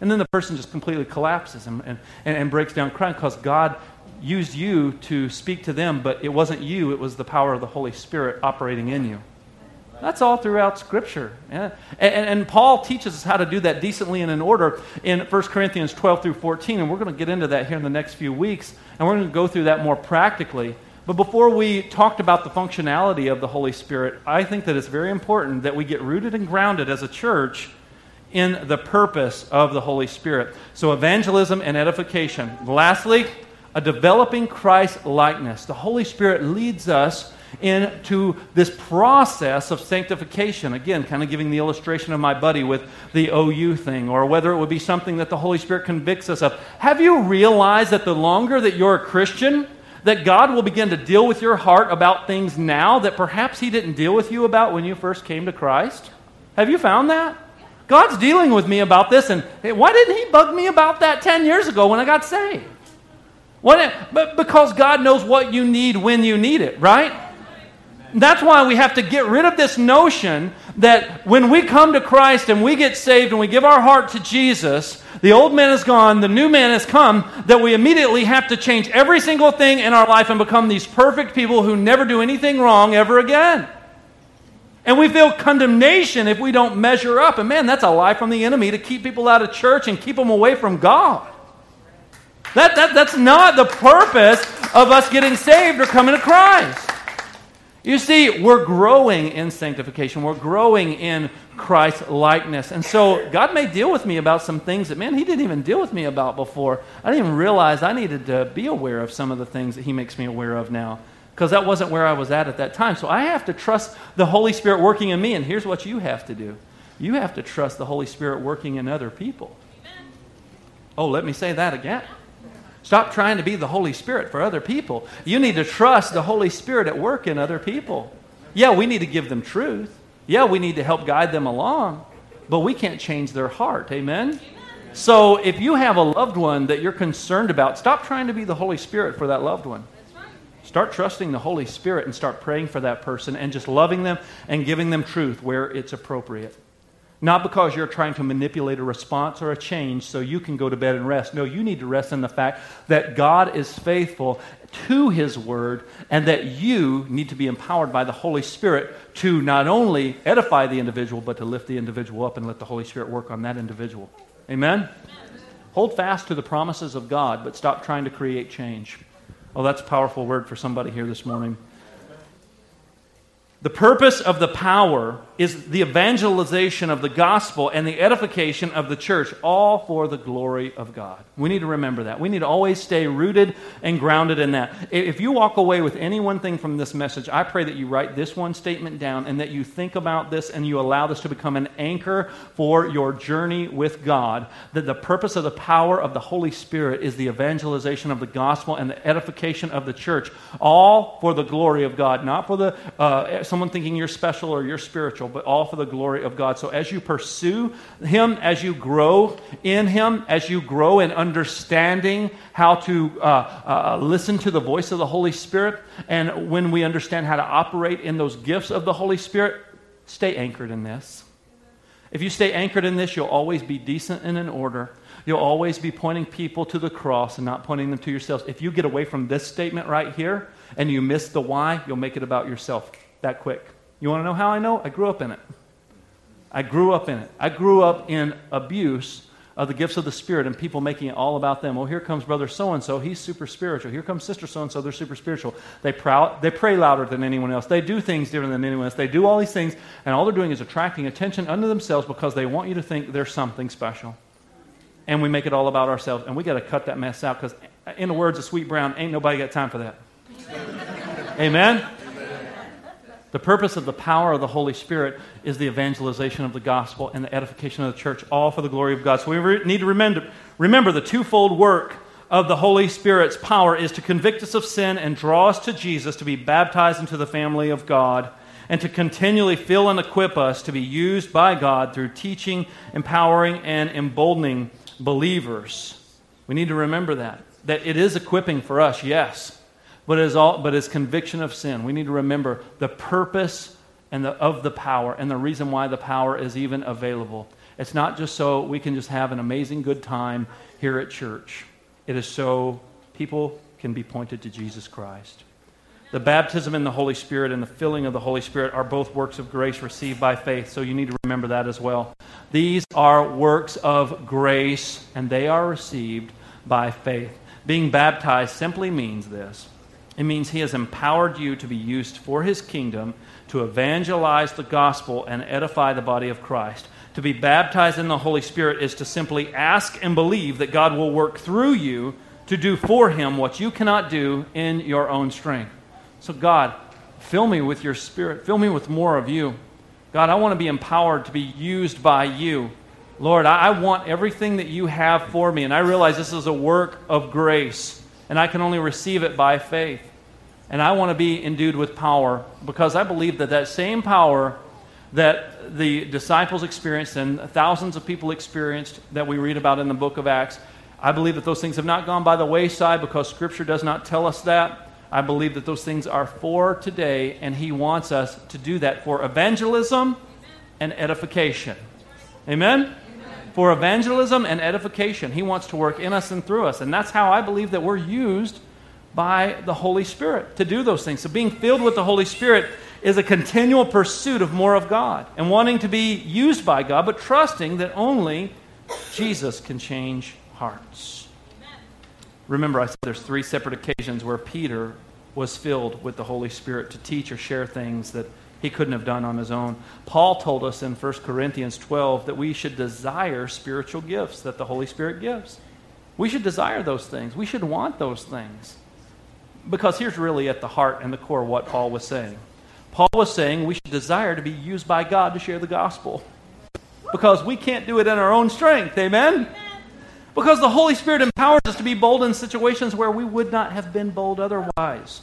And then the person just completely collapses and, and, and breaks down crying because God used you to speak to them, but it wasn't you, it was the power of the Holy Spirit operating in you. That's all throughout Scripture. Yeah. And, and, Paul teaches us how to do that decently and in order in 1 Corinthians 12 through 14, and we're going to get into that here in the next few weeks, and we're going to go through that more practically. But before we talked about the functionality of the Holy Spirit, I think that it's very important that we get rooted and grounded as a church in the purpose of the Holy Spirit. So, evangelism and edification. Lastly, a developing Christ likeness. The Holy Spirit leads us into this process of sanctification. Again, kind of giving the illustration of my buddy with the OU thing, or whether it would be something that the Holy Spirit convicts us of. Have you realized that the longer that you're a Christian, that God will begin to deal with your heart about things now that perhaps He didn't deal with you about when you first came to Christ? Have you found that? God's dealing with me about this, and why didn't He bug me about that 10 years ago when I got saved? What, but because God knows what you need when you need it, right? That's why we have to get rid of this notion that when we come to Christ and we get saved and we give our heart to Jesus, the old man is gone, the new man has come, that we immediately have to change every single thing in our life and become these perfect people who never do anything wrong ever again. And we feel condemnation if we don't measure up. And man, that's a lie from the enemy to keep people out of church and keep them away from God. That, that, that's not the purpose of us getting saved or coming to Christ. You see, we're growing in sanctification. We're growing in Christ likeness. And so God may deal with me about some things that, man, He didn't even deal with me about before. I didn't even realize I needed to be aware of some of the things that He makes me aware of now because that wasn't where I was at at that time. So I have to trust the Holy Spirit working in me. And here's what you have to do you have to trust the Holy Spirit working in other people. Oh, let me say that again. Stop trying to be the Holy Spirit for other people. You need to trust the Holy Spirit at work in other people. Yeah, we need to give them truth. Yeah, we need to help guide them along, but we can't change their heart. Amen? So if you have a loved one that you're concerned about, stop trying to be the Holy Spirit for that loved one. Start trusting the Holy Spirit and start praying for that person and just loving them and giving them truth where it's appropriate. Not because you're trying to manipulate a response or a change so you can go to bed and rest. No, you need to rest in the fact that God is faithful to His Word and that you need to be empowered by the Holy Spirit to not only edify the individual, but to lift the individual up and let the Holy Spirit work on that individual. Amen? Hold fast to the promises of God, but stop trying to create change. Oh, that's a powerful word for somebody here this morning. The purpose of the power is the evangelization of the gospel and the edification of the church, all for the glory of God. We need to remember that. We need to always stay rooted and grounded in that. If you walk away with any one thing from this message, I pray that you write this one statement down and that you think about this and you allow this to become an anchor for your journey with God. That the purpose of the power of the Holy Spirit is the evangelization of the gospel and the edification of the church, all for the glory of God, not for the uh, someone thinking you're special or you're spiritual, but all for the glory of God. So as you pursue Him, as you grow in Him, as you grow in understanding how to uh, uh, listen to the voice of the Holy Spirit, and when we understand how to operate in those gifts of the Holy Spirit, stay anchored in this. If you stay anchored in this, you'll always be decent and in order. You'll always be pointing people to the cross and not pointing them to yourselves. If you get away from this statement right here and you miss the why, you'll make it about yourself that quick. You want to know how I know? I grew up in it. I grew up in it. I grew up in abuse of the gifts of the Spirit and people making it all about them. Well, here comes brother so and so, he's super spiritual. Here comes sister so and so, they're super spiritual. They, proud, they pray louder than anyone else. They do things different than anyone else. They do all these things, and all they're doing is attracting attention unto themselves because they want you to think they're something special. And we make it all about ourselves, and we got to cut that mess out because, in the words of Sweet Brown, ain't nobody got time for that. Amen? The purpose of the power of the Holy Spirit is the evangelization of the gospel and the edification of the church, all for the glory of God. So we re- need to remember, remember the twofold work of the Holy Spirit's power is to convict us of sin and draw us to Jesus to be baptized into the family of God and to continually fill and equip us to be used by God through teaching, empowering, and emboldening believers. We need to remember that. That it is equipping for us, yes but as all but as conviction of sin. We need to remember the purpose and the, of the power and the reason why the power is even available. It's not just so we can just have an amazing good time here at church. It is so people can be pointed to Jesus Christ. The baptism in the Holy Spirit and the filling of the Holy Spirit are both works of grace received by faith, so you need to remember that as well. These are works of grace, and they are received by faith. Being baptized simply means this it means He has empowered you to be used for His kingdom, to evangelize the gospel and edify the body of Christ. To be baptized in the Holy Spirit is to simply ask and believe that God will work through you to do for Him what you cannot do in your own strength. So, God, fill me with your Spirit, fill me with more of you. God, I want to be empowered to be used by you. Lord, I want everything that you have for me, and I realize this is a work of grace and I can only receive it by faith. And I want to be endued with power because I believe that that same power that the disciples experienced and thousands of people experienced that we read about in the book of Acts, I believe that those things have not gone by the wayside because Scripture does not tell us that. I believe that those things are for today, and He wants us to do that for evangelism and edification. Amen? For evangelism and edification. He wants to work in us and through us. And that's how I believe that we're used by the Holy Spirit to do those things. So, being filled with the Holy Spirit is a continual pursuit of more of God and wanting to be used by God, but trusting that only Jesus can change hearts. Remember, I said there's three separate occasions where Peter was filled with the Holy Spirit to teach or share things that he couldn't have done on his own. Paul told us in 1 Corinthians 12 that we should desire spiritual gifts that the Holy Spirit gives. We should desire those things. We should want those things. Because here's really at the heart and the core what Paul was saying. Paul was saying we should desire to be used by God to share the gospel. Because we can't do it in our own strength. Amen? Because the Holy Spirit empowers us to be bold in situations where we would not have been bold otherwise.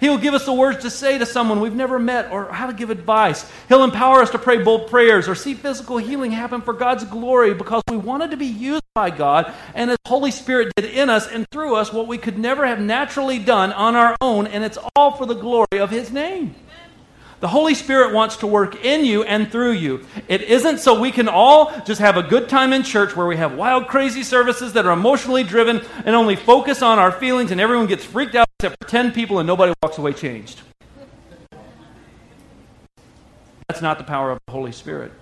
He'll give us the words to say to someone we've never met or how to give advice. He'll empower us to pray bold prayers or see physical healing happen for God's glory because we wanted to be used by God and His Holy Spirit did in us and through us what we could never have naturally done on our own, and it's all for the glory of His name. The Holy Spirit wants to work in you and through you. It isn't so we can all just have a good time in church where we have wild, crazy services that are emotionally driven and only focus on our feelings and everyone gets freaked out except for 10 people and nobody walks away changed. That's not the power of the Holy Spirit.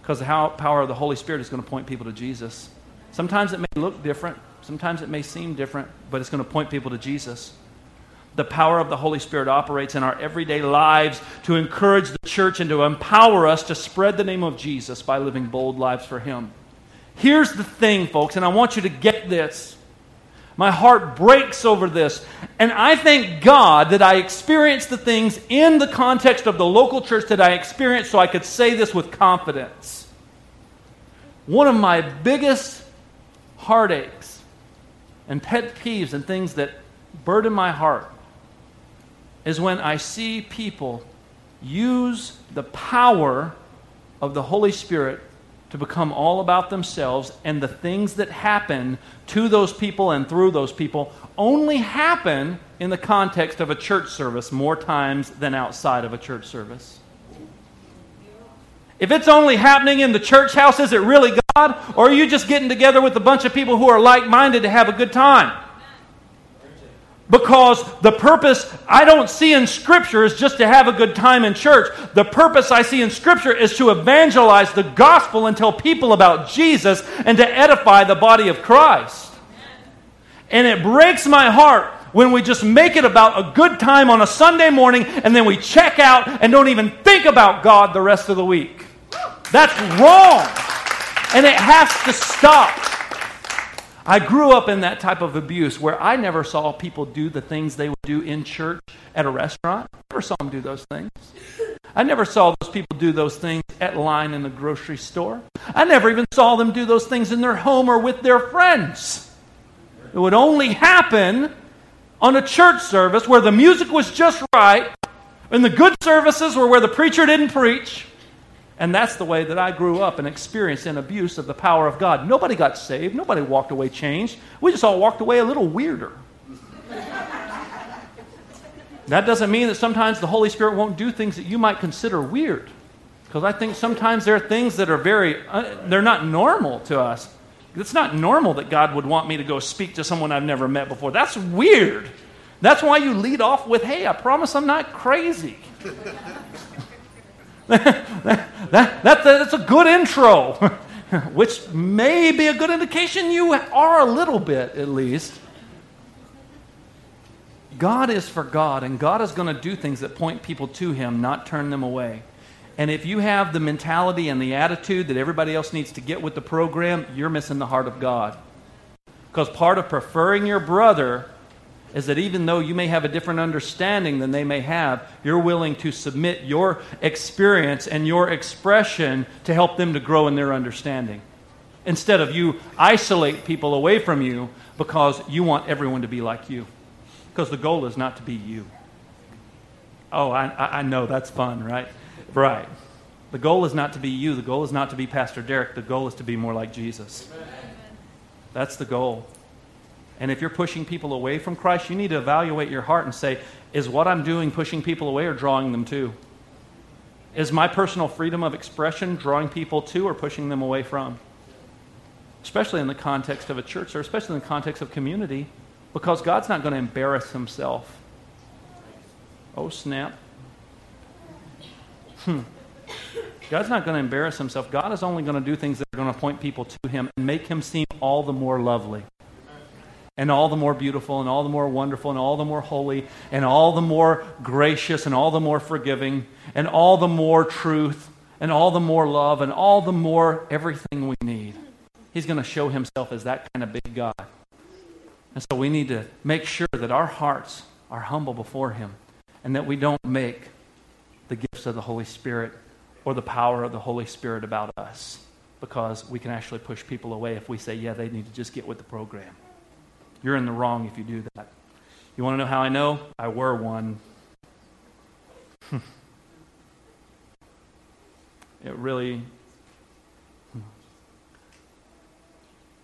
Because the power of the Holy Spirit is going to point people to Jesus. Sometimes it may look different, sometimes it may seem different, but it's going to point people to Jesus the power of the Holy Spirit operates in our everyday lives to encourage the church and to empower us to spread the name of Jesus by living bold lives for Him. Here's the thing, folks, and I want you to get this. My heart breaks over this. And I thank God that I experienced the things in the context of the local church that I experienced so I could say this with confidence. One of my biggest heartaches and pet peeves and things that burden my heart is when I see people use the power of the Holy Spirit to become all about themselves, and the things that happen to those people and through those people only happen in the context of a church service more times than outside of a church service. If it's only happening in the church house, is it really God? Or are you just getting together with a bunch of people who are like minded to have a good time? Because the purpose I don't see in Scripture is just to have a good time in church. The purpose I see in Scripture is to evangelize the gospel and tell people about Jesus and to edify the body of Christ. And it breaks my heart when we just make it about a good time on a Sunday morning and then we check out and don't even think about God the rest of the week. That's wrong. And it has to stop. I grew up in that type of abuse where I never saw people do the things they would do in church at a restaurant. I never saw them do those things. I never saw those people do those things at line in the grocery store. I never even saw them do those things in their home or with their friends. It would only happen on a church service where the music was just right and the good services were where the preacher didn't preach and that's the way that I grew up and experienced an abuse of the power of God. Nobody got saved. Nobody walked away changed. We just all walked away a little weirder. that doesn't mean that sometimes the Holy Spirit won't do things that you might consider weird. Because I think sometimes there are things that are very, uh, they're not normal to us. It's not normal that God would want me to go speak to someone I've never met before. That's weird. That's why you lead off with, hey, I promise I'm not crazy. that, that, that, that's a good intro, which may be a good indication you are a little bit, at least. God is for God, and God is going to do things that point people to Him, not turn them away. And if you have the mentality and the attitude that everybody else needs to get with the program, you're missing the heart of God. Because part of preferring your brother is that even though you may have a different understanding than they may have, you're willing to submit your experience and your expression to help them to grow in their understanding. Instead of you isolate people away from you because you want everyone to be like you. Because the goal is not to be you. Oh, I, I know that's fun, right? Right. The goal is not to be you. The goal is not to be Pastor Derek. The goal is to be more like Jesus. That's the goal. And if you're pushing people away from Christ, you need to evaluate your heart and say, is what I'm doing pushing people away or drawing them to? Is my personal freedom of expression drawing people to or pushing them away from? Especially in the context of a church or especially in the context of community, because God's not going to embarrass himself. Oh, snap. Hmm. God's not going to embarrass himself. God is only going to do things that are going to point people to him and make him seem all the more lovely and all the more beautiful and all the more wonderful and all the more holy and all the more gracious and all the more forgiving and all the more truth and all the more love and all the more everything we need. He's going to show himself as that kind of big God. And so we need to make sure that our hearts are humble before him and that we don't make the gifts of the Holy Spirit or the power of the Holy Spirit about us because we can actually push people away if we say, yeah, they need to just get with the program. You're in the wrong if you do that. You want to know how I know? I were one. it really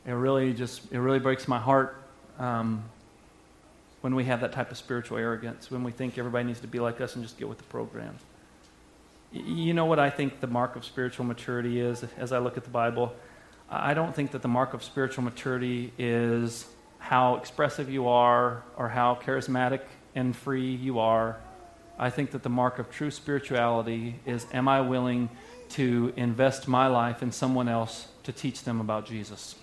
it really just it really breaks my heart um, when we have that type of spiritual arrogance when we think everybody needs to be like us and just get with the program you know what i think the mark of spiritual maturity is as i look at the bible i don't think that the mark of spiritual maturity is how expressive you are or how charismatic and free you are. I think that the mark of true spirituality is am I willing to invest my life in someone else to teach them about Jesus?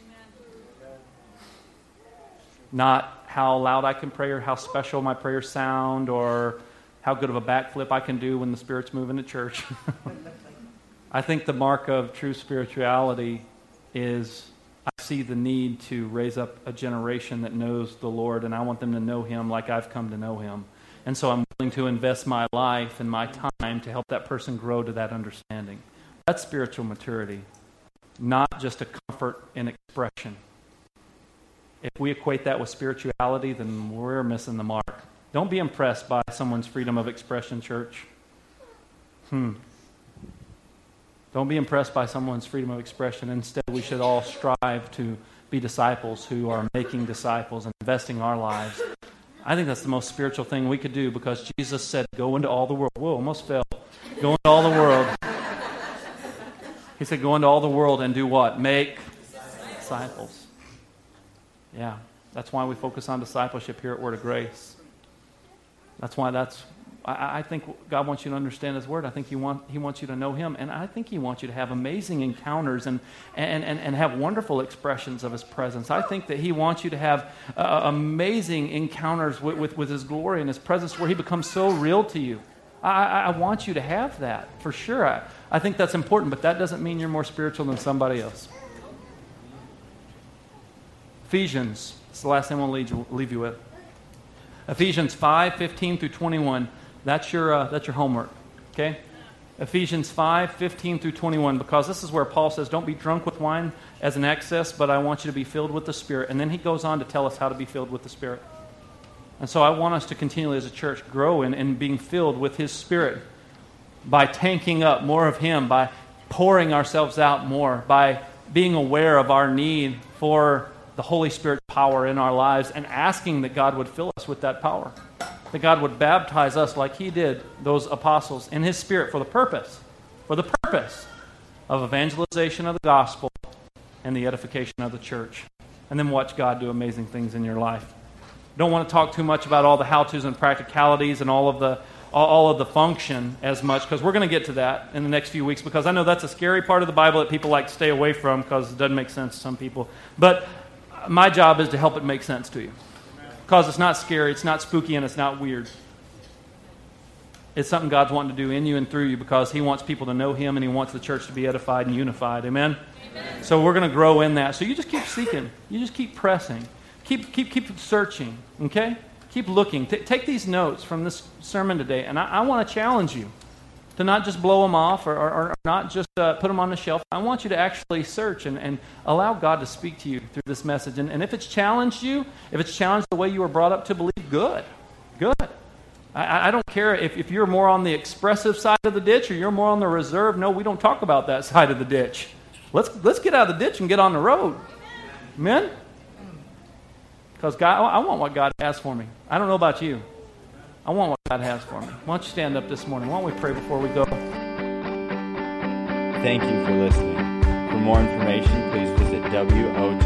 Not how loud I can pray or how special my prayers sound or how good of a backflip I can do when the Spirit's moving to church. I think the mark of true spirituality is I see the need to raise up a generation that knows the Lord, and I want them to know Him like I've come to know Him. And so I'm willing to invest my life and my time to help that person grow to that understanding. That's spiritual maturity, not just a comfort in expression. If we equate that with spirituality, then we're missing the mark. Don't be impressed by someone's freedom of expression, church. Hmm. Don't be impressed by someone's freedom of expression. Instead, we should all strive to be disciples who are making disciples and investing our lives. I think that's the most spiritual thing we could do because Jesus said, Go into all the world. Whoa, almost fell. Go into all the world. He said, Go into all the world and do what? Make disciples. Yeah, that's why we focus on discipleship here at Word of Grace. That's why that's I, I, think God wants you to understand His Word. I think he, want, he wants you to know Him. And I think He wants you to have amazing encounters and, and, and, and have wonderful expressions of His presence. I think that He wants you to have uh, amazing encounters with, with, with, His glory and His presence where He becomes so real to you. I, I want you to have that for sure. I, I think that's important, but that doesn't mean you're more spiritual than somebody else. Ephesians, it's the last thing I want to leave you, leave you with. Ephesians 5 15 through 21. That's your, uh, that's your homework, okay? Ephesians 5 15 through 21, because this is where Paul says, Don't be drunk with wine as an excess, but I want you to be filled with the Spirit. And then he goes on to tell us how to be filled with the Spirit. And so I want us to continually, as a church, grow in, in being filled with his Spirit by tanking up more of him, by pouring ourselves out more, by being aware of our need for the Holy Spirit power in our lives and asking that God would fill us with that power that God would baptize us like He did those apostles in His Spirit for the purpose, for the purpose of evangelization of the gospel and the edification of the church. And then watch God do amazing things in your life. Don't want to talk too much about all the how to's and practicalities and all of the all of the function as much because we're going to get to that in the next few weeks because I know that's a scary part of the Bible that people like to stay away from because it doesn't make sense to some people. But my job is to help it make sense to you because it's not scary, it's not spooky, and it's not weird. It's something God's wanting to do in you and through you because He wants people to know Him and He wants the church to be edified and unified. Amen? Amen. So we're going to grow in that. So you just keep seeking, you just keep pressing, keep, keep, keep searching, okay? Keep looking. T- take these notes from this sermon today, and I, I want to challenge you to not just blow them off or, or, or not just uh, put them on the shelf. I want you to actually search and, and allow God to speak to you through this message. And, and if it's challenged you, if it's challenged the way you were brought up to believe, good. Good. I, I don't care if, if you're more on the expressive side of the ditch or you're more on the reserve. No, we don't talk about that side of the ditch. Let's, let's get out of the ditch and get on the road. Amen? Because God, I want what God has for me. I don't know about you. I want what God has for me. Why don't you stand up this morning? Why don't we pray before we go? Thank you for listening. For more information, please visit WOGCC.com.